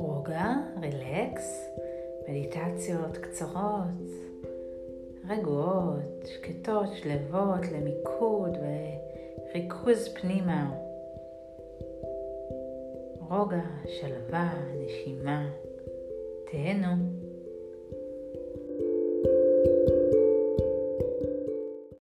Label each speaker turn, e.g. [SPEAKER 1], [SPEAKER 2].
[SPEAKER 1] רוגע, רילקס, מדיטציות קצרות, רגועות, שקטות, שלוות, למיקוד וריכוז פנימה. רוגע, שלווה, נשימה. תהנו. thank you